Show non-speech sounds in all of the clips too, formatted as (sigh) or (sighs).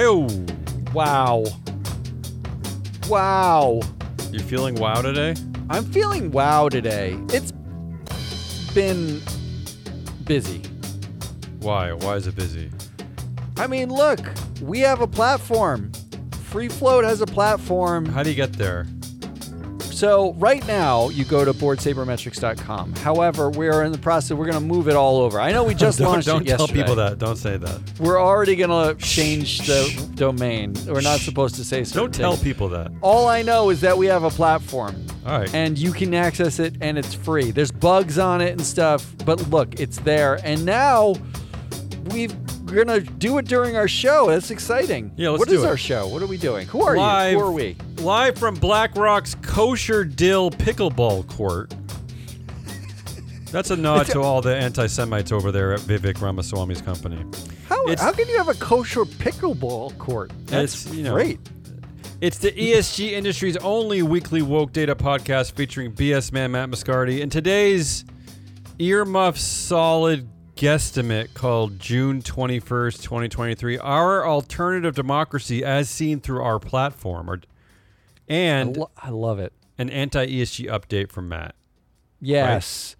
Hey, Wow. Wow. you feeling wow today? I'm feeling wow today. It's been busy. Why? Why is it busy? I mean, look, we have a platform. Free Float has a platform. How do you get there? So right now, you go to boardsabermetrics.com. However, we are in the process. We're going to move it all over. I know we just (laughs) don't launched don't it tell people that. Don't say that. We're already going to change the domain. We're not supposed to say Don't tell things. people that. All I know is that we have a platform. All right. and you can access it and it's free. There's bugs on it and stuff, but look, it's there. And now we've we're gonna do it during our show. That's exciting. Yeah, let's What do is it. our show? What are we doing? Who are live, you? Who are we? Live from BlackRock's Kosher Dill Pickleball Court. That's a nod to all the anti-Semites over there at Vivek Ramaswamy's company. How, It's- how can you have a kosher pickleball court? That's It's, you know, great. It's the ESG industry's only weekly woke data podcast featuring BS man Matt Moscardi and today's earmuff solid guesstimate called June 21st, 2023, our alternative democracy as seen through our platform or, I, and lo- I love it. an anti-ESG update from Matt. Yes.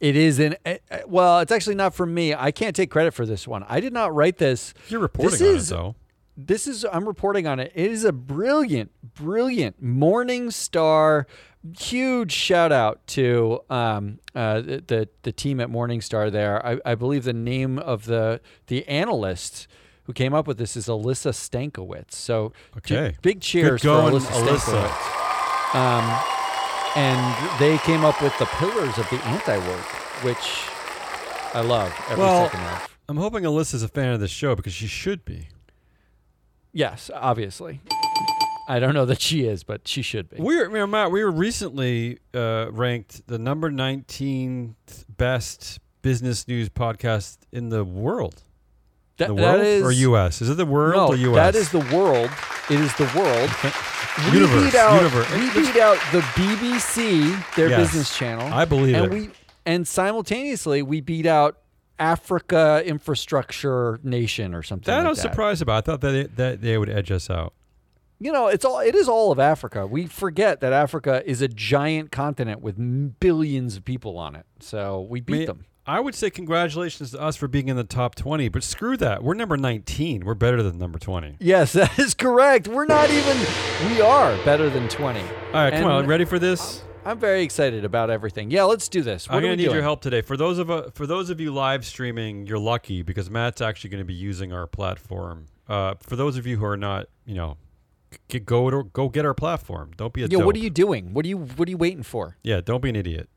It is an eh, eh, well. It's actually not from me. I can't take credit for this one. I did not write this. You're reporting This on is- it though. This is I'm reporting on it. It is a brilliant, brilliant Morningstar. Huge shout out to um, uh, the, the team at Morningstar. There, I, I believe the name of the the analyst who came up with this is Alyssa Stankiewicz. So, Okay. big cheers for Alyssa, Alyssa. Stankiewicz. Um, and they came up with the pillars of the anti-woke, which I love every Well- second of. I'm hoping Alyssa's a fan of this show because she should be. Yes, obviously. I don't know that she is, but she should be. We were, Matt, we were recently uh, ranked the number 19th best business news podcast in the world. That- the world is or U.S. Is it the world no, or U.S.? that is the world. It is the world. We Universe, beat out, universe. We beat out the BBC, their Yes, business channel. I believe and it. we and simultaneously we beat out Africa Infrastructure Nation or something. that like I was surprised about. I thought that it, that they would edge us out. You know, it's all. It is all of Africa. We forget that Africa is a giant continent with billions of people on it. So we beat I mean, them. I would say congratulations to us for being in the top 20, but screw that. We're number 19. We're better than number 20. Yes, (laughs) that is correct. We're not even. We are better than twenty. All right, come on. And- Ready for this? I'm very excited about everything. Yeah, let's do this. What I'm gonna need doing? your help today. For those of uh, for those of you live streaming, you're lucky because Matt's actually going to be using our platform. Uh, for those of you who are not, you know, g- go to, go get our platform. Don't be a Yeah, what are you doing? What are you What are you waiting for? Yeah, don't be an idiot.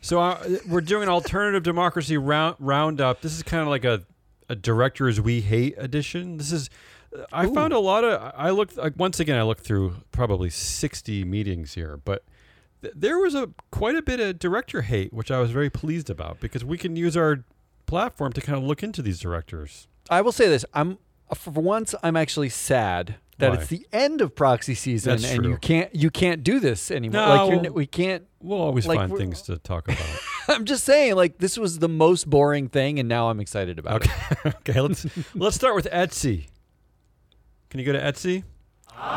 So uh, we're doing an alternative democracy round roundup. This is kind of like a a directors we hate edition. This is I Ooh. found a lot of I looked like, once again I looked through probably 60 meetings here, but th- there was a quite a bit of director hate, which I was very pleased about because we can use our platform to kind of look into these directors. I will say this. I'm uh, for once. I'm actually sad that Why? it's the end of proxy season That's and you can't you can't do this anymore. No, like you're, well- we can't. We'll always Like, find things to talk about. (laughs) I'm just saying, like this was the most boring thing, and now I'm excited about it. okay, (laughs) okay. Let's let's start with Etsy. Can you go to Etsy?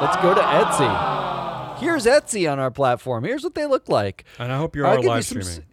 Let's go to Etsy. Here's Etsy on our platform. Here's what they look like. And I hope you're all give you live some. s- streaming.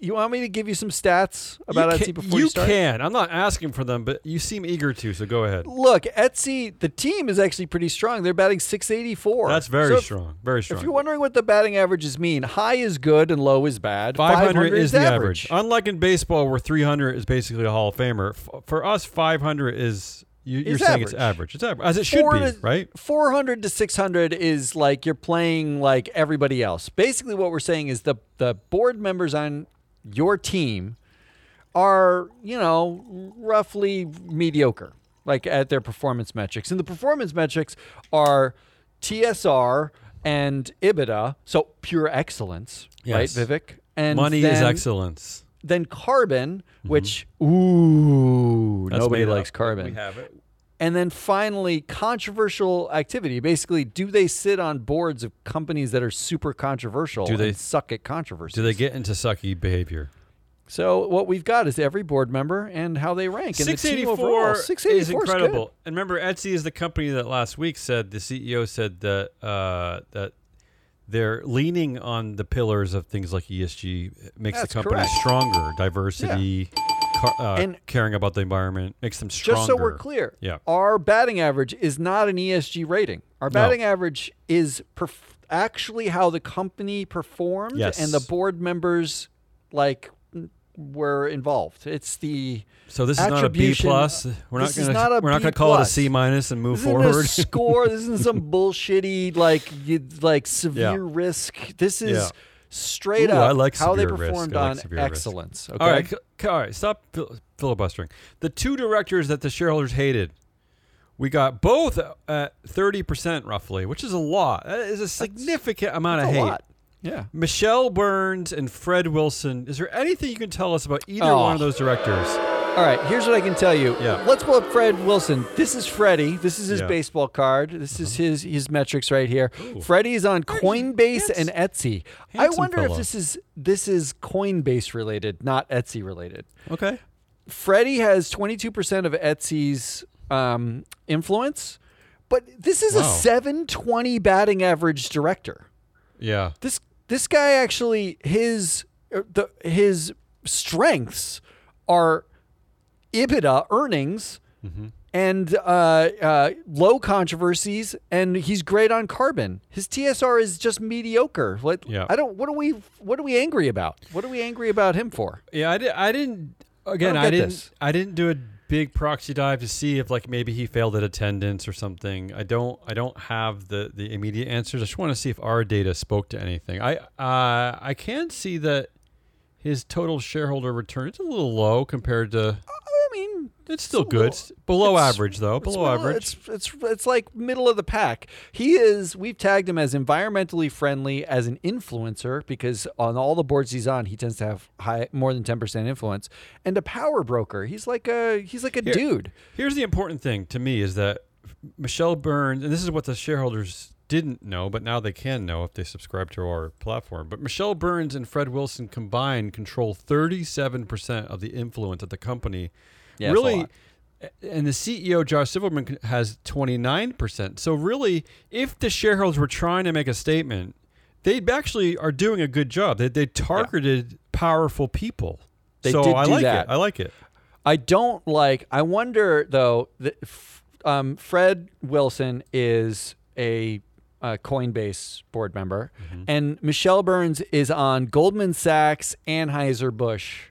You want me to give you some stats about you Etsy before you you start? can. I'm not asking for them, but you seem eager to, so go ahead. Look, Etsy, the team is actually pretty strong. They're batting 684. That's very So if- strong. Very strong. If you're wondering what the batting averages mean, high is good and low is bad. 500 is the average. average. Unlike in baseball, where 300 is basically a Hall of Famer, f- for us, 500 is you, you're It's saying it's average. average. It's average, as it should be, to- right? 400 to 600 is like you're playing like everybody else. Basically, what we're saying is the the board members on your team are, you know, roughly mediocre, like at their performance metrics. And the performance metrics are TSR and EBITDA, so pure excellence, Yes. right, Vivek? And Money is excellence. Then carbon, which ooh, That's nobody made up. likes carbon. We have it. And then finally, controversial activity. Basically, do they sit on boards of companies that are super controversial Do they- and suck at controversy? Do they get into sucky behavior? So what we've got is every board member and how they rank. And the team 684 overall, is 684 's good. incredible. And remember, Etsy is the company that last week said the CEO said that uh, that they're leaning on the pillars of things like ESG makes That's the company correct. stronger, diversity, car, uh, And- caring about the environment makes them stronger. Just so we're clear, Yeah. our batting average is not an ESG rating. Our No. batting average is perf- actually how the company performed Yes. and the board members like were involved. It's the So this is not a B plus. We're not going to we're not going to call it a C minus and move this isn't forward. a (laughs) score. this isn't some bullshitty like you, like severe risk. This is Yeah. straight Ooh, up I like how they performed like on excellence. Okay. All right, all right. Stop fil- filibustering. The two directors that the shareholders hated, we got both at thirty percent roughly, which is a lot. That is a significant amount That's of a hate. lot. Yeah. Michele Burns and Fred Wilson. Is there anything you can tell us about either Oh. one of those directors? All right, here's what I can tell you. Yeah. Let's pull up Fred Wilson. This is Freddie. This is his Yeah. baseball card. This is his his metrics right here. Ooh. Freddie is on Coinbase and Etsy. I wonder if this is this is Coinbase related, not Etsy related. Okay. Freddie has 22% of Etsy's um, influence, but this is a Wow. 720 batting average director. Yeah. This this guy actually his uh, the his strengths are EBITDA earnings Mm-hmm. and uh, uh, low controversies, and he's great on carbon. His TSR is just mediocre. What? Yeah. I don't. What are we? What are we angry about? What are we angry about him for? Yeah, I, did, I didn't. Again, don't I, didn't. this. I didn't do a big proxy dive to see if like maybe he failed at attendance or something. I don't. I don't have the the immediate answers. I just want to see if our data spoke to anything. I uh, I can see that his total shareholder return is a little low compared to. I mean, It's still good. little- It's below average though. It's Below middle- average. It's it's it's like middle of the pack. He is. We've tagged him as environmentally friendly as an influencer because on all the boards he's on, he tends to have high more than ten percent influence, and a power broker. He's like a he's like a Here- dude. Here's the important thing to me is that Michele Burns, and this is what the shareholders didn't know, but now they can know if they subscribe to our platform. But Michele Burns and Fred Wilson combined control 37% of the influence at the company. Yeah, really, and the CEO, Josh Silverman, has 29%. So, really, if the shareholders were trying to make a statement, they actually are doing a good job. They, they targeted powerful people. They so did I like that. it. I like it. I don't like. I wonder though. That um, Fred Wilson is a, uh Coinbase board member, Mm-hmm. and Michele Burns is on Goldman Sachs, Anheuser Busch,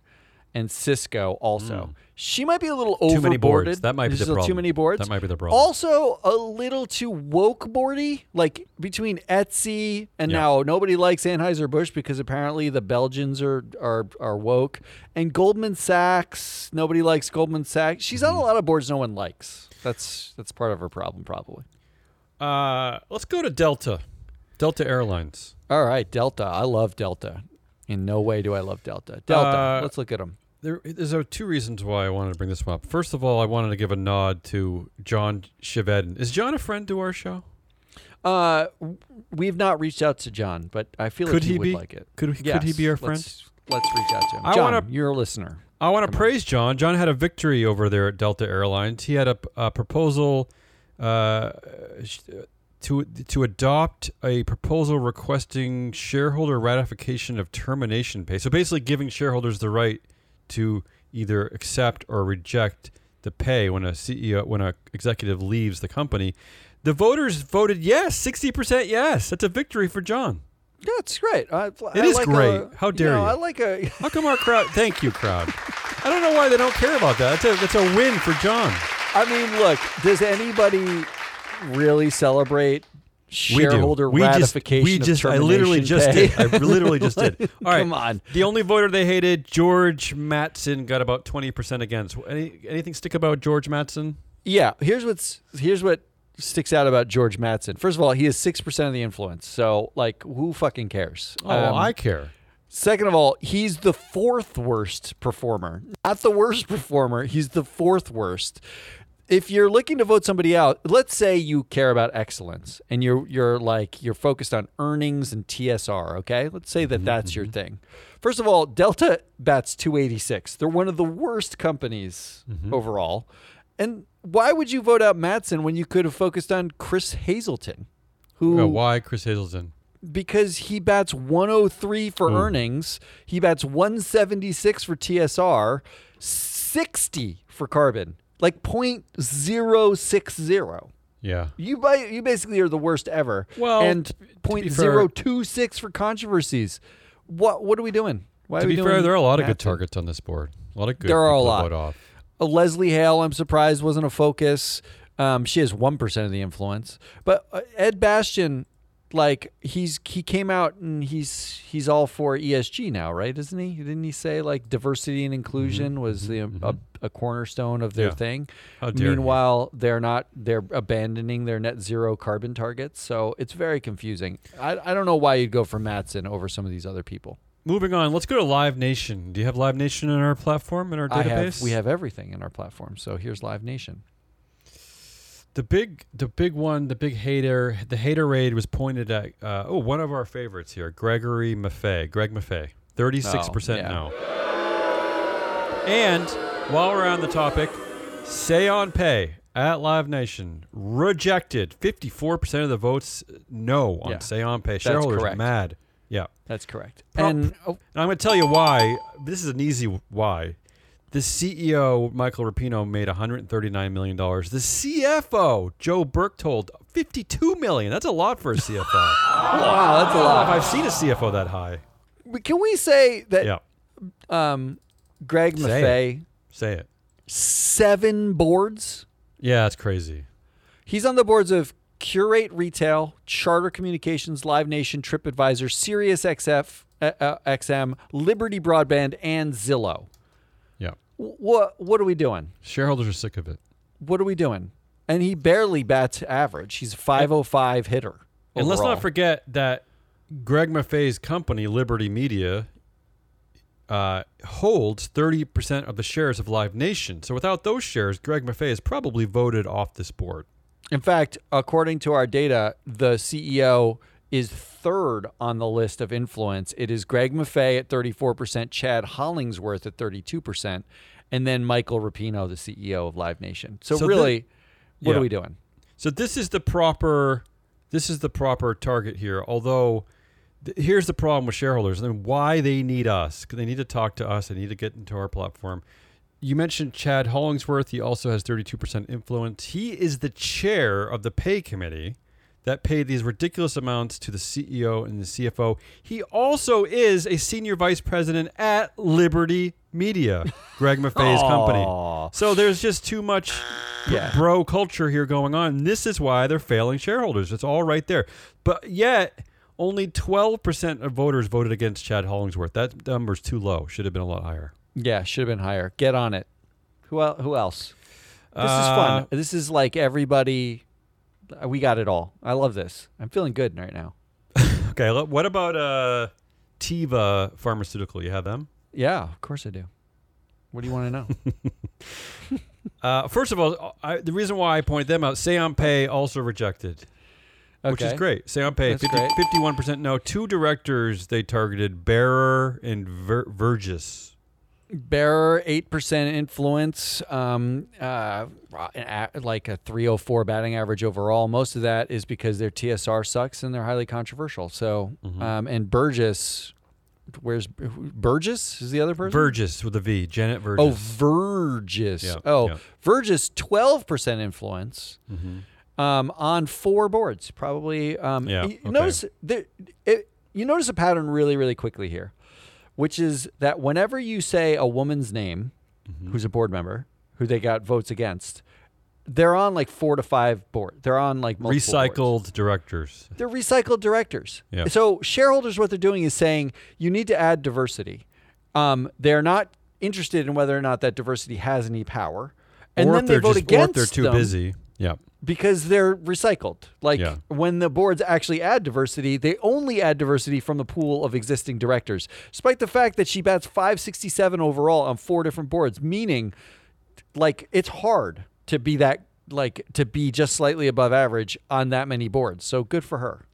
and Cisco. Also, she might be a little Mm. Too many boards. That might be There's the problem. Too many boards. That might be the problem. Also, a little too woke boardy, like between Etsy and Yeah. now nobody likes Anheuser Busch because apparently the Belgians are are are woke, and Goldman Sachs nobody likes Goldman Sachs. She's Mm-hmm. on a lot of boards no one likes. That's that's part of her problem probably. Uh, let's go to Delta. Delta Airlines. All right, Delta. I love Delta. In no way do I love Delta. Delta. Uh, let's look at them. There, there's two reasons why I wanted to bring this one up. First of all, I wanted to give a nod to John Chevedden. Is John a friend to our show? Uh, we've not reached out to John, but I feel Could like he, he would be? like it. Could, could he be our friend? Let's, let's reach out to him. I John, wanna- you're a listener. I want to Come on. praise John. John had a victory over there at Delta Airlines. He had a, a proposal uh, to to adopt a proposal requesting shareholder ratification of termination pay. So basically, giving shareholders the right to either accept or reject the pay when a CEO when a executive leaves the company. The voters voted yes, sixty percent yes. That's a victory for John. Yeah, it's great. I, It I is like great. A, How dare know, you. I like a. (laughs) How come our crowd? Thank you, crowd. I don't know why they don't care about that. That's a that's a win for John. I mean, look. Does anybody really celebrate shareholder we ratification? Just, we just, I literally termination just did. I literally just did. (laughs) All right. Come on. The only voter they hated, George Mattson, got about twenty percent against. Any anything stick about George Mattson? Yeah. Here's what's here's what sticks out about George Mattson. First of all, he is six percent of the influence. So, like, who fucking cares? Oh, Um, I care. Second of all, he's the fourth worst performer. Not the worst performer. He's the fourth worst. If you're looking to vote somebody out, let's say you care about excellence and you're you're like you're focused on earnings and TSR, okay? Let's say that mm-hmm, that's your mm-hmm. thing. First of all, Delta bats 286. They're one of the worst companies mm-hmm. overall. And why would you vote out Mattson when you could have focused on Chris Hazleton? Who why Chris Hazleton? because he bats 103 for Ooh. earnings, he bats 176 for TSR, 60 for carbon, like 0.060. Yeah. You buy, you basically are the worst ever. Well, and t- fair- 0.026 for controversies. What what are we doing? Why to are we be fair, there are a lot of good targets on this board. A lot of good. There are a lot. off. Uh, Leslie Hale, I'm surprised wasn't a focus. Um, she has one percent of the influence, but uh, Ed Bastian, like he's he came out and he's he's all for ESG now, right? Isn't he? Didn't he say like diversity and inclusion mm-hmm. was the mm-hmm. a, a cornerstone of their Yeah. thing? Meanwhile, they're not. They're abandoning their net zero carbon targets, so it's very confusing. I, I don't know why you'd go for Mattson over some of these other people. Moving on, let's go to Live Nation. Do you have Live Nation in our platform in our I database? have we have everything in our platform. So here's Live Nation. The big, the big one, the big hater, the hater raid was pointed at. Uh, oh, one of our favorites here, Gregory Maffei. Greg Maffei, thirty-six percent Oh, yeah. no. And while we're on the topic, Say on Pay at Live Nation rejected fifty-four percent of the votes. No on Yeah. Say on Pay. Shareholders correct. mad. Yeah, That's correct. Prob- and oh, and I'm going to tell you why. This is an easy why. The CEO, Michael Rapino, made $139 million. The CFO, Joe Berchtold, $52 million. That's a lot for a CFO. (laughs) wow, that's a I don't know if lot. I've seen a CFO that high. Can we say that Yeah, um, Greg Say Maffei say it. seven boards? Yeah, it's crazy. He's on the boards of Qurate Retail, Charter Communications, Live Nation, TripAdvisor, Sirius XF, uh, uh, XM, Liberty Broadband, and Zillow. What what are we doing? Shareholders are sick of it. What are we doing? And he barely bats average. He's a 505 hitter. And let's not forget that Greg Maffei's company, Liberty Media, uh, holds 30% of the shares of Live Nation. So without those shares, Greg Maffei is probably voted off this board. In fact, according to our data, the CEO is third on the list of influence. It is Greg Maffei at 34%, Chad Hollingsworth at 32%, and then Michael Rapino, the CEO of Live Nation. So, So really, what yeah. are we doing? So this is the proper this is the proper target here. Although th- here's the problem with shareholders and why they need us. 'cause They need to talk to us. They need to get into our platform. You mentioned Chad Hollingsworth. He also has 32% influence. He is the chair of the pay committee that paid these ridiculous amounts to the CEO and the CFO. He also is a senior vice president at Liberty Media, (laughs) Greg Maffei's company. So there's just too much Yeah. bro culture here going on. This is why they're failing shareholders. It's all right there. But yet, only 12% of voters voted against Chad Hollingsworth. That number's too low. Should have been a lot higher. Yeah, should have been higher. Get on it. Who el- who else? This is Uh, fun. This is like everybody. We got it all. I love this. I'm feeling good right now. (laughs) Okay, what about uh, Teva Pharmaceutical? You have them? Yeah, of course I do. What do you want to know? (laughs) Uh, first of all, I, the reason why I point them out, Say on Pay also rejected, which is Okay. great. Say on Pay, 50, great. 51% no. Two directors they targeted, Barer and Ver- Vergis. Barer eight percent influence, um, uh, like a three hundred four batting average overall. Most of that is because their TSR sucks and they're highly controversial. So, Mm-hmm. um, and Burgess, where's Burgess? Is the other person? Burgess with a V, Janet Burgess. Oh, Vergis. Yeah, oh. Vergis, twelve percent influence Mm-hmm. um, on four boards. Probably. Um, Yeah, you okay. Notice there, it, you notice a pattern really, really quickly here, which is that whenever you say a woman's name, Mm-hmm. who's a board member, who they got votes against, they're on like four to five board. They're on like multiple boards. Recycled directors. They're recycled directors. Yeah. So shareholders, what they're doing is saying you need to add diversity. Um, they're not interested in whether or not that diversity has any power, and or then if they they're vote just, or against if they're too them busy. Yeah. Because they're recycled. Like Yeah. when the boards actually add diversity, they only add diversity from the pool of existing directors. Despite the fact that she bats 567 overall on four different boards, meaning like it's hard. to be that like to be just slightly above average on that many boards. So good for her.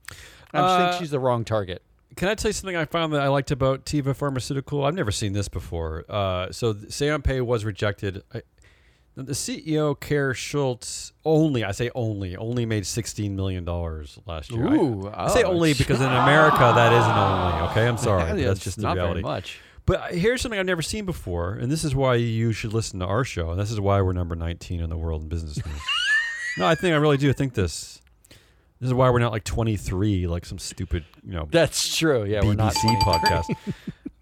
I Uh, think she's the wrong target. Can I tell you something I found that I liked about Teva Pharmaceutical? I've never seen this before. Uh, so Say on Pay was rejected. I, the CEO, Kåre Schultz, only I say only only made sixteen million dollars last year. I- Ooh, I, say oh, only because in America that isn't only. Okay, I'm (laughs) sorry, that's just the not reality. very much. But here's something I've never seen before, and this is why you should listen to our show, and this is why we're number 19 in the world in business news. (laughs) no, I think I really do think this. This is why we're not like 23, like some stupid, you know, That's true. Yeah, we're not BBC 23. podcast.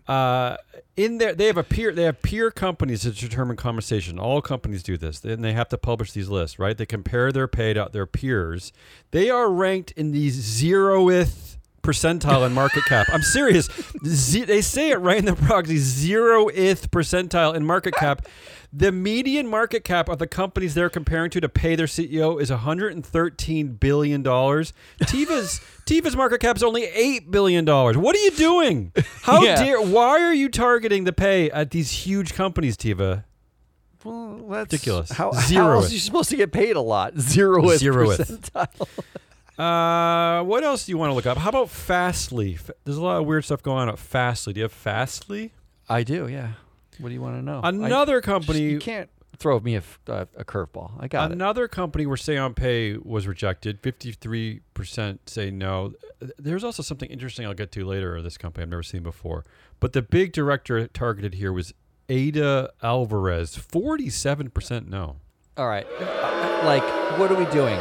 (laughs) uh, in there, they have a peer. They have peer companies that determine conversation. All companies do this, and they have to publish these lists, right? They compare their pay to their peers. They are ranked in the zeroth percentile in market cap. I'm serious. Ze- they say it right in the proxy. Zeroth percentile in market cap. The median market cap of the companies they're comparing to to pay their CEO is 113 billion dollars. Teva's Teva's market cap is only eight billion dollars. What are you doing? How Yeah. dare? Why are you targeting the pay at these huge companies, Teva? Well, that's Ridiculous. How, how Zeroth. else are you supposed to get paid a lot? Zeroth, Zeroth. percentile. (laughs) Uh, what else do you want to look up? How about Fastly? There's a lot of weird stuff going on at Fastly. Do you have Fastly? I do. Yeah. What do you want to know? I- Another just- company. you can't throw me a curveball. I got it. Another company where Say on Pay was rejected, 53% say no. There's also something interesting I'll get to later of this company I've never seen before. But the big director targeted here was Aida Alvarez, 47% no. All right. Uh, Like, what are we doing?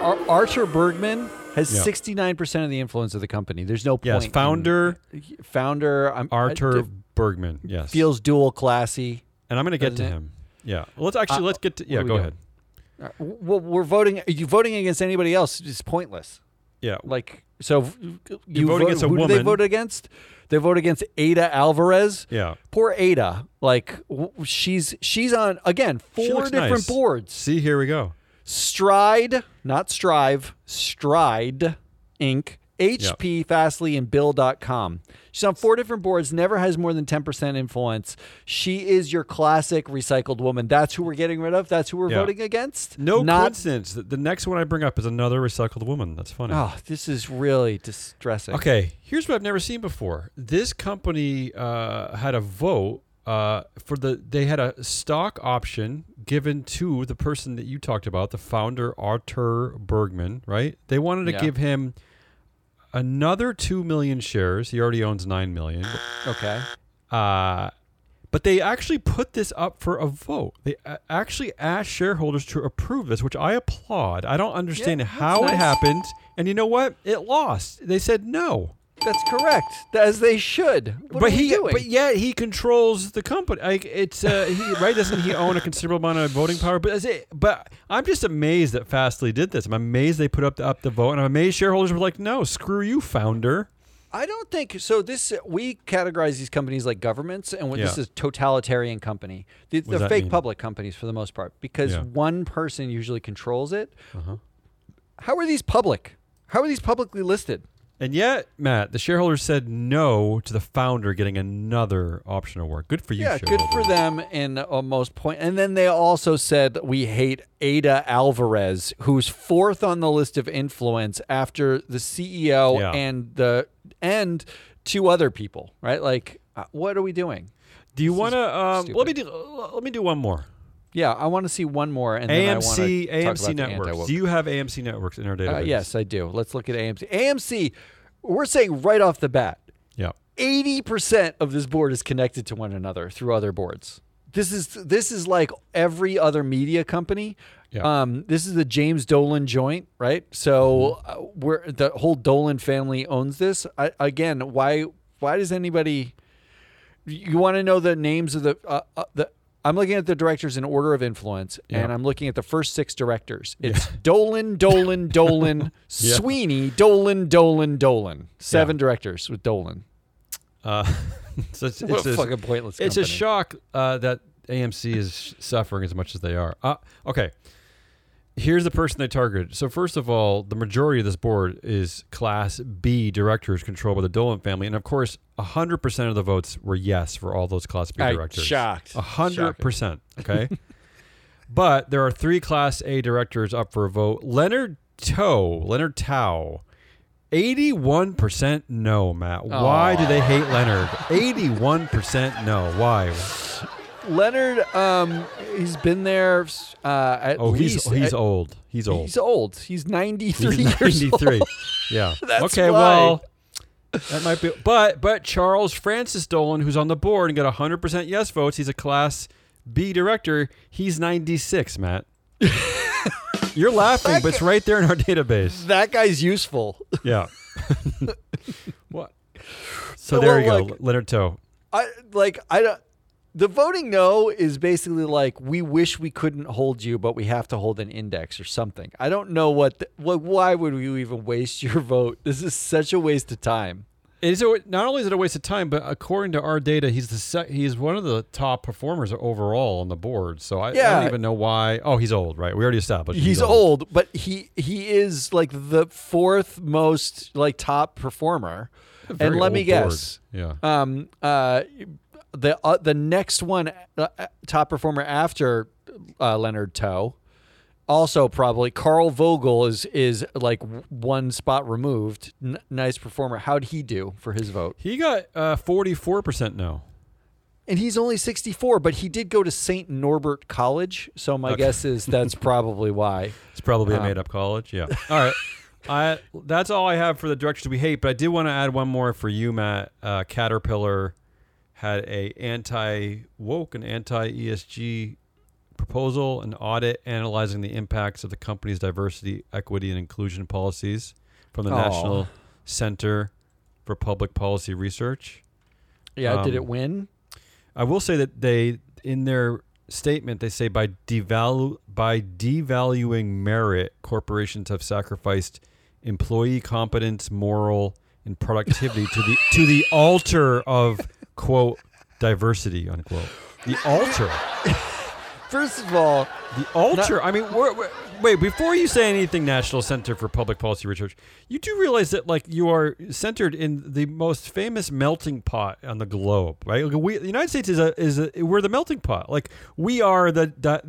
Ar- Artur Bergman has Yeah. 69% of the influence of the company. There's no point. Yes, in- founder founder. I'm, Artur Bergman. Yes. feels dual classy. and I'm going to get to doesn't it? him. Yeah. Well, let's actually Uh, let's get to Yeah, we go ahead. Uh, Well, we're voting. Are You voting against anybody else is pointless. Yeah. Like, so you vote vote against a who do they woman. vote against? They vote against Aida Alvarez. Yeah. Poor Aida. Like, w- she's she's on again She four looks different nice. boards. See, here we go. Stride, not Strive, Stride Inc., HP, Fastly, and Bill.com. She's on four different boards, never has more than 10% influence. She is your classic recycled woman. That's who we're getting rid of. That's who we're Yeah. voting against. No not, coincidence. The, the next one I bring up is another recycled woman. That's funny. Oh, this is really distressing. Okay, here's what I've never seen before. This company uh, had a vote uh, for the. They had a stock option given to the person that you talked about, the founder Artur Bergman. Right? They wanted to Yeah. give him another two million shares. He already owns nine million. Okay. Uh, but they actually put this up for a vote. They uh, actually asked shareholders to approve this, which I applaud. I don't understand Yeah, how that's it happened. And you know what? It lost. They said no. That's correct. As they should. What but he, doing? but yet he controls the company. Like it's uh, he, right? Doesn't he own a considerable amount of voting power? But is it, but I'm just amazed that Fastly did this. I'm amazed they put up the, up the vote, and I'm amazed shareholders were like, "No, screw you, founder." I don't think so. This we categorize these companies like governments, and when this Yeah. is totalitarian company. They're fake mean? public companies for the most part because Yeah. one person usually controls it. Uh-huh. How are these public? How are these publicly listed? And yet, Matt, the shareholders said no to the founder getting another option award. Good for you, yeah, good for them in almost point. And then they also said we hate Aida Alvarez, who's fourth on the list of influence after the CEO Yeah. and the and two other people. Right? Like, uh, what are we doing? Do you want to? Um, let me do. Let me do one more. Yeah, I want to see one more, and then I want AMC AMC networks. Do you have AMC networks in our database? Uh, yes, I do. Let's look at AMC. AMC, we're saying right off the bat, Yeah. 80% of this board is connected to one another through other boards. This is this is like every other media company. Yeah. Um, this is the James Dolan joint, right? So uh, we're the whole Dolan family owns this. I, again, why why does anybody? You want to know the names of the uh, uh, the. I'm looking at the directors in order of influence, Yeah. and I'm looking at the first six directors. It's Dolan, Dolan, Dolan, (laughs) Yeah. Sweeney, Dolan, Dolan, Dolan. Seven directors with Dolan. Uh, (laughs) so it's, it's a fucking pointless it's a shock uh, that AMC is suffering as much as they are. Uh, okay. Here's the person they targeted. So first of all, the majority of this board is Class B directors controlled by the Dolan family, and of course, hundred percent of the votes were yes for all those Class B directors. shocked. A hundred percent. Okay. (laughs) But there are three Class A directors up for a vote. Leonard Tow, Leonard Tow, 81% no, Matt. Why do they hate Leonard? 81% no. Why? (sighs) (sighs) Leonard, um, he's been there uh, at Oh, least. he's he's at- old. He's old. He's old. He's 93 He's years 93. old. (laughs) Yeah. That's okay, why. well, that might be. But but Charles Francis Dolan, who's on the board and got 100% yes votes, he's a Class B director. He's 96, Matt. (laughs) You're laughing, but it's right there in our database. That guy's useful. Yeah. (laughs) what? So Well, there you go, like- Leonard Tow. I like I don't. The voting no is basically like we wish we couldn't hold you, but we have to hold an index or something. I don't know what. The, what why would you even waste (laughs) your vote? This is such a waste of time. It is a, not only is it a waste of time, but according to our data, he's the sec, he's one of the top performers overall on the board. So I, I don't even know why. Oh, he's old, right? We already established He's, old, but he he is like the fourth most like top performer. And let me old board. guess, Yeah. um, uh, the uh, the next one uh, uh, top performer after uh, Leonard Tow, also probably Carl Vogel is is like w- one spot removed. N- nice performer. How'd he do for his vote? He got uh, 44% no. And he's only 64, but he did go to St. Norbert College, so my Okay. guess is that's (laughs) probably why. It's probably a Um, made up college. Yeah. All right. (laughs) I that's all I have for the directors we hate, but I did want to add one more for you, Matt. Uh, Caterpillar had a anti woke and anti ESG proposal, an audit analyzing the impacts of the company's diversity, equity, and inclusion policies from the Aw. National Center for Public Policy Research. Yeah, did Um, it win? I will say that they, in their statement, they say by devalu by devaluing merit, corporations have sacrificed employee competence, moral, and productivity to the to the altar of quote diversity unquote. The altar, First of all, the altar. I mean, we're, we're- wait before you say anything, National Center for Public Policy Research, you do realize that like you are centered in the most famous melting pot on the globe, right? Like, we, the United States is a is a we're the melting pot. Like we are the. the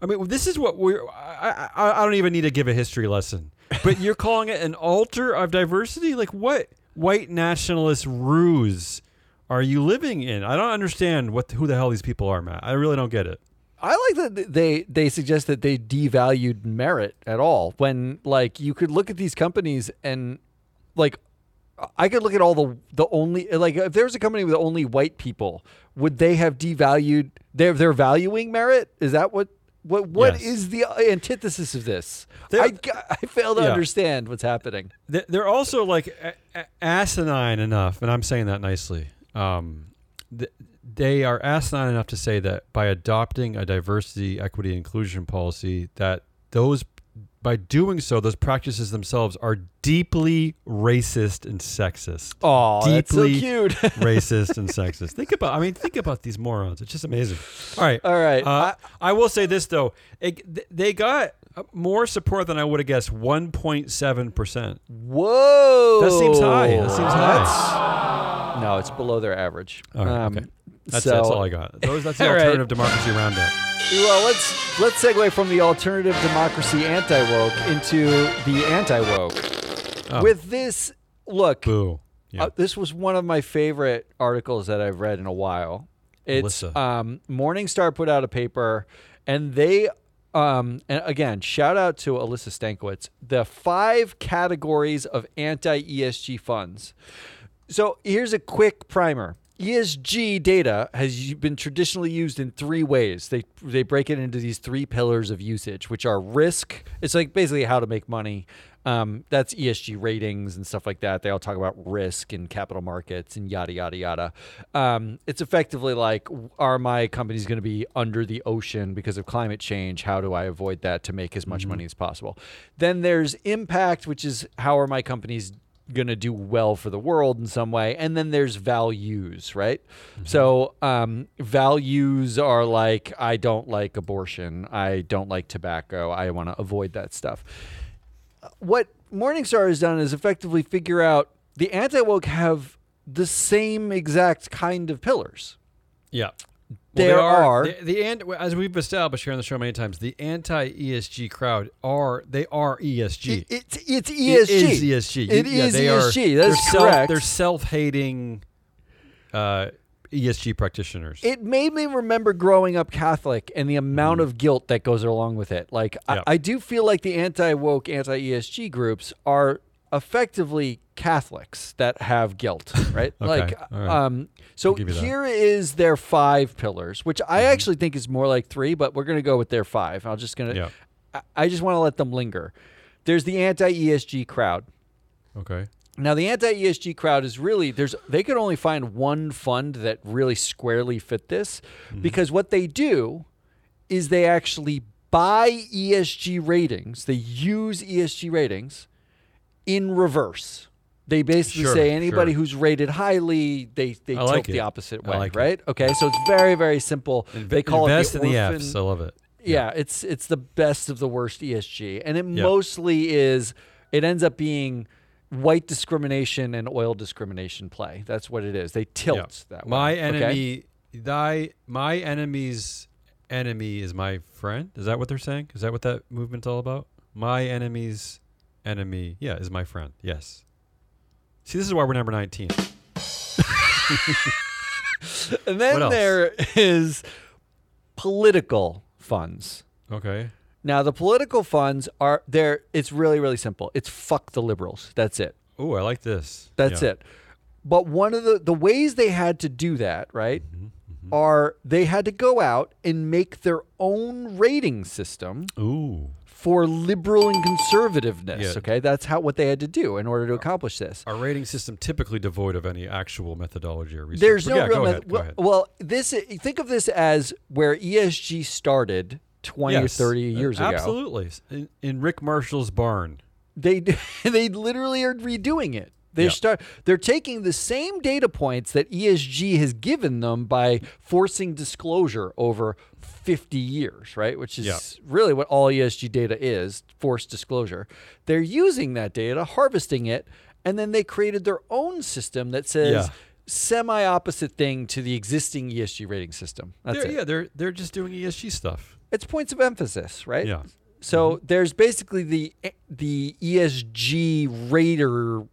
I mean, this is what we're. I, I I don't even need to give a history lesson, but you're calling it an altar of diversity. Like what white nationalist ruse are you living in? I don't understand what who the hell these people are, Matt. I really don't get it. I like that they they suggest that they devalued merit at all when like you could look at these companies and like I could look at all the the only like if there was a company with only white people, would they have devalued they're they're valuing merit? Is that what what what is Yes. the antithesis of this? They're- I, I fail to Yeah. understand what's happening. They're also like a- a- asinine enough, and I'm saying that nicely. Um, th- they are asinine enough to say that by adopting a diversity, equity, inclusion policy, that those by doing so, those practices themselves are deeply racist and sexist. Oh, that's so Deeply cute. (laughs) racist and sexist. Think about, I mean, think about these morons. It's just amazing. All right. all right. Uh, I, will say this though, it, th- they got more support than I would have guessed. One point seven percent. Whoa. That seems high. That seems high. That's- No, it's below their average. All right, Um, okay. That's, so- that's all I got. Those, that's the (laughs) All right. alternative democracy roundup. Well, let's let's segue from the alternative democracy anti woke into the anti woke. Oh. With this, look, Boo. Yeah. uh, this was one of my favorite articles that I've read in a while. It's Alyssa. um, Morningstar put out a paper, and they, um, and again, shout out to Alyssa Stankiewicz. The five categories of anti ESG funds. So here's a quick primer. ESG data has been traditionally used in three ways. They they break it into these three pillars of usage, which are risk. It's like basically how to make money. Um, that's ESG ratings and stuff like that. They all talk about risk and capital markets and yada yada yada. Um, it's effectively like, are my companies going to be under the ocean because of climate change? How do I avoid that to make as much money as possible? Then there's impact, which is how are my companies going to do well for the world in some way. And then there's values, right? So um, values are like, I don't like abortion. I don't like tobacco. I want to avoid that stuff. What Morningstar has done is effectively figure out the anti woke have the same exact kind of pillars. yeah. Well, there they are, the, the ant- as we've established here on the show many times. The anti ESG crowd are they are ESG. it- it's it's ESG. It is ESG. It yeah, is they are- ESG. That's they're correct. Self, they're self-hating uh, ESG practitioners. it made me remember growing up Catholic and the amount of guilt that goes along with it. Like, Mm-hmm. I, I do feel like the anti woke, anti ESG groups are effectively Catholics that have guilt, (laughs) right? Like, all right. um, so here is their five pillars, which I Mm-hmm. actually think is more like three, but we're going to go with their five. I'm just going to, Yeah. I, I just want to let them linger. There's the anti ESG crowd. okay. Now the anti-ESG crowd is really there's they could only find one fund that really squarely fit this Mm-hmm. because what they do is they actually buy ESG ratings. They use ESG ratings in reverse. They basically Sure, say anybody sure. who's rated highly, they they tilt the opposite way, like it. right? Okay, so it's very very simple. Inve- they call invest it the in the Fs. I love it. yeah, it's it's the best of the worst ESG, and it Yeah. mostly is. It ends up being white discrimination and oil discrimination play. That's what it is. They tilt Yeah. that way. My okay? enemy, thy my enemy's enemy is my friend. Is that what they're saying? Is that what that movement's all about? My enemy's enemy, yeah, is my friend. Yes. See, this is why we're number nineteen. (laughs) And then there is political funds. Okay. Now the political funds are there. It's really really simple. It's fuck the liberals. That's it. Oh, I like this. That's Yeah. it. But one of the the ways they had to do that, right, Mm-hmm, are they had to go out and make their own rating system Ooh. For liberal and conservativeness. Yeah. Okay, that's how what they had to do in order to accomplish this. Our rating system typically devoid of any actual methodology or research. There's But no yeah, real go meth- ahead, go well, well, this think of this as where ESG started 20 or 30 uh, years ago. Absolutely. In, in Rick Marshall's barn. They (laughs) they literally are redoing it. They Yeah. start they're taking the same data points that ESG has given them by forcing disclosure over 50 years, right? Which is really what all ESG data is, forced disclosure. They're using that data, harvesting it, and then they created their own system that says Yeah. semi opposite thing to the existing ESG rating system. That's They're, it. yeah, they're they're just doing ESG stuff. It's points of emphasis, right? Yeah. So mm-hmm. there's basically the the ESG rater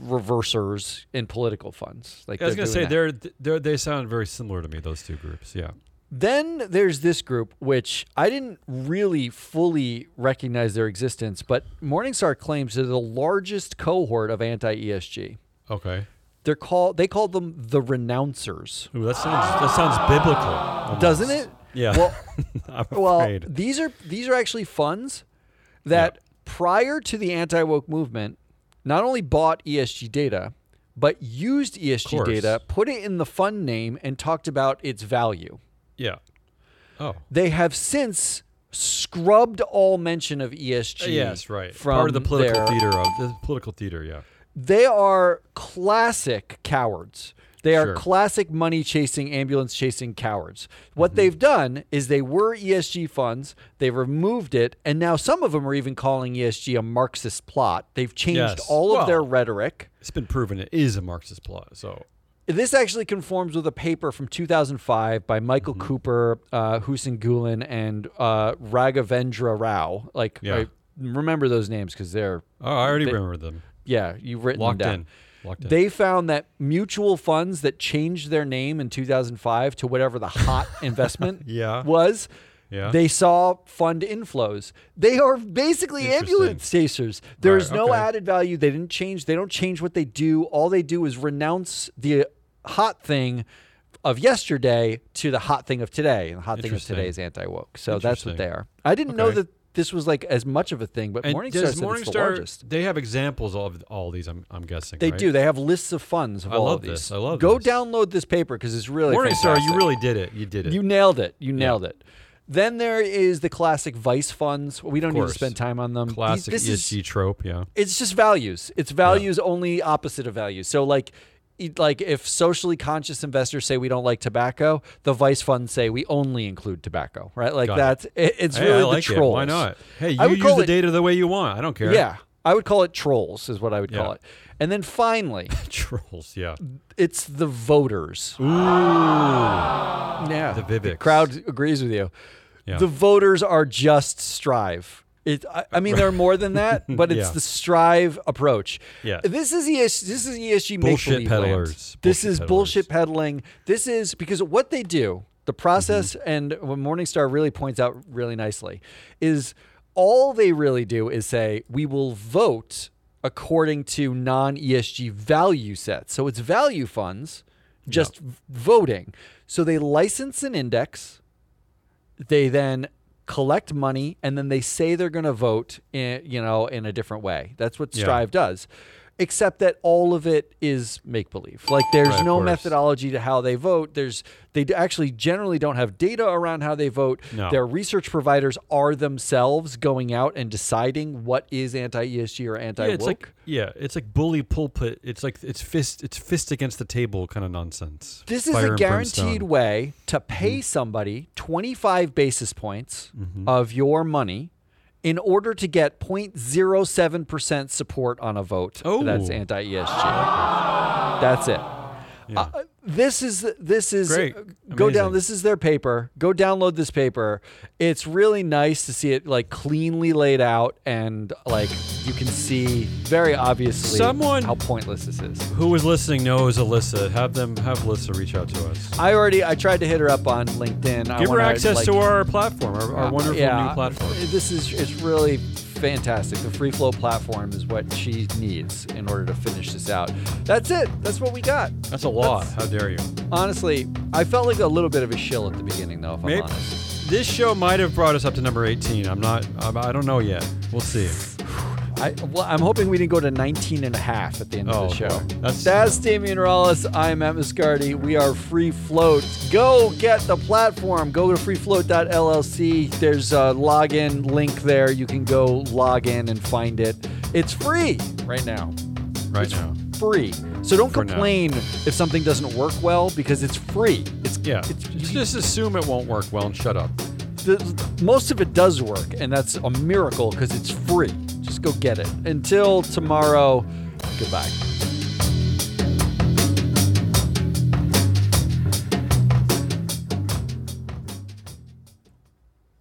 reversers in political funds. Like I was gonna say that. they're, they're they sound very similar to me. Those two groups. Yeah. Then there's this group which I didn't really fully recognize their existence, but Morningstar claims they're the largest cohort of anti-ESG. Okay. They're called they call them the renouncers. Ooh, that sounds that sounds biblical. almost. Doesn't it? Yeah. Well, (laughs) I'm well, these are these are actually funds that prior to the anti-woke movement not only bought ESG data but used ESG data, put it in the fund name and talked about its value. yeah. Oh. They have since scrubbed all mention of ESG. Uh, yes, right. From Part of the political their- theater of the political theater. Yeah. They are classic cowards. They are Sure. classic money chasing, ambulance chasing cowards. Mm-hmm. What they've done is they were ESG funds, they removed it, and now some of them are even calling ESG a Marxist plot. They've changed Yes. all of their rhetoric. It's been proven it is a Marxist plot. So This actually conforms with a paper from 2005 by Michael Mm-hmm. Cooper, uh, Hussein Gulen, and uh, Raghavendra Rau. Like, Yeah. I remember those names because they're, oh, I already They- remember them. yeah, you've written Locked them down. in. They found that mutual funds that changed their name in 2005 to whatever the hot (laughs) investment Yeah. was, Yeah. they saw fund inflows. They are basically ambulance chasers. There's Right, no okay. added value. They didn't change. They don't change what they do. All they do is renounce the hot thing of yesterday to the hot thing of today. And the hot thing of today is anti woke. So that's what they are. I didn't know that this was like as much of a thing, but and Morningstar does said the Morningstar largest. they have examples of all these? I'm I'm guessing. They right? do. They have lists of funds of I all love of these. this. I love this. Go this. download this paper because it's really Morningstar, fantastic. you really did it. You did it. You nailed it. You nailed it. Then there is the classic vice funds. We don't need to spend time on them. These- Classic this ESG is trope. Yeah. it's just values. It's values only opposite of values. So like like if socially conscious investors say we don't like tobacco, the vice funds say we only include tobacco, right? Like Got that's it. it's Hey, really like the it. trolls. Why not? Hey, you use the it- data the way you want. I don't care. Yeah. I would call it trolls, is what I would call it. And then finally, (laughs) Trolls, yeah. it's the voters. Ooh. Yeah. The crowd agrees with you. Yeah. The voters are just strive. It, I, I mean, they're more than that, (laughs) but it's Yeah. the strive approach. Yeah. This is ES, This is ESG Bullshit peddlers. This Bullshit is peddlers. bullshit peddling. This is because what they do, the process, Mm-hmm. and what Morningstar really points out really nicely, is all they really do is say we will vote according to non ESG value sets. So it's value funds just v- voting. So they license an index they then collect money and then they say they're going to vote in, you know in a different way that's what Yeah. strive does except that all of it is make believe like there's Right, no methodology to how they vote there's they actually generally don't have data around how they vote No. their research providers are themselves going out and deciding what is anti-esg or anti-woke it's like yeah, it's like bully pulpit. It's like it's fist it's fist against the table kind of nonsense. This is a guaranteed way to pay Mm-hmm. somebody 25 basis points of your money in order to get 0.07% support on a vote Oh. that's anti-ESG. That's it. Yeah. Uh, this is this is Great. go down this is their paper go download this paper it's really nice to see it like cleanly laid out and like you can see very obviously Someone- how pointless this is Who was listening knows Alyssa. Have them have Alyssa reach out to us. I already I tried to hit her up on LinkedIn. I Give her wanna, access like, to our platform, our, our uh, wonderful yeah, new platform. This is it's really fantastic. The Free Float platform is what she needs in order to finish this out. That's it. That's what we got. That's a lot. How dare you? Honestly, I felt like a little bit of a shill at the beginning, though. If Maybe- I'm honest, This show might have brought us up to number 18. I'm not. I'm, I don't know yet. We'll see. I, well, I'm hoping we didn't go to 19 and a half at the end Oh, of the oh, show. boy. That's- That's Damien Rallis. I'm Matt Moscardi. We are Free Float. Go get the platform. Go to freefloat.llc. There's a login link there. You can go log in and find it. It's free right now. Right It's now. Free. So don't For now. complain if something doesn't work well because it's free. It's Yeah. It's, Just, just assume it won't work well and shut up. the, most of it does work, and that's a miracle because it's free. Go get it. Until tomorrow, goodbye.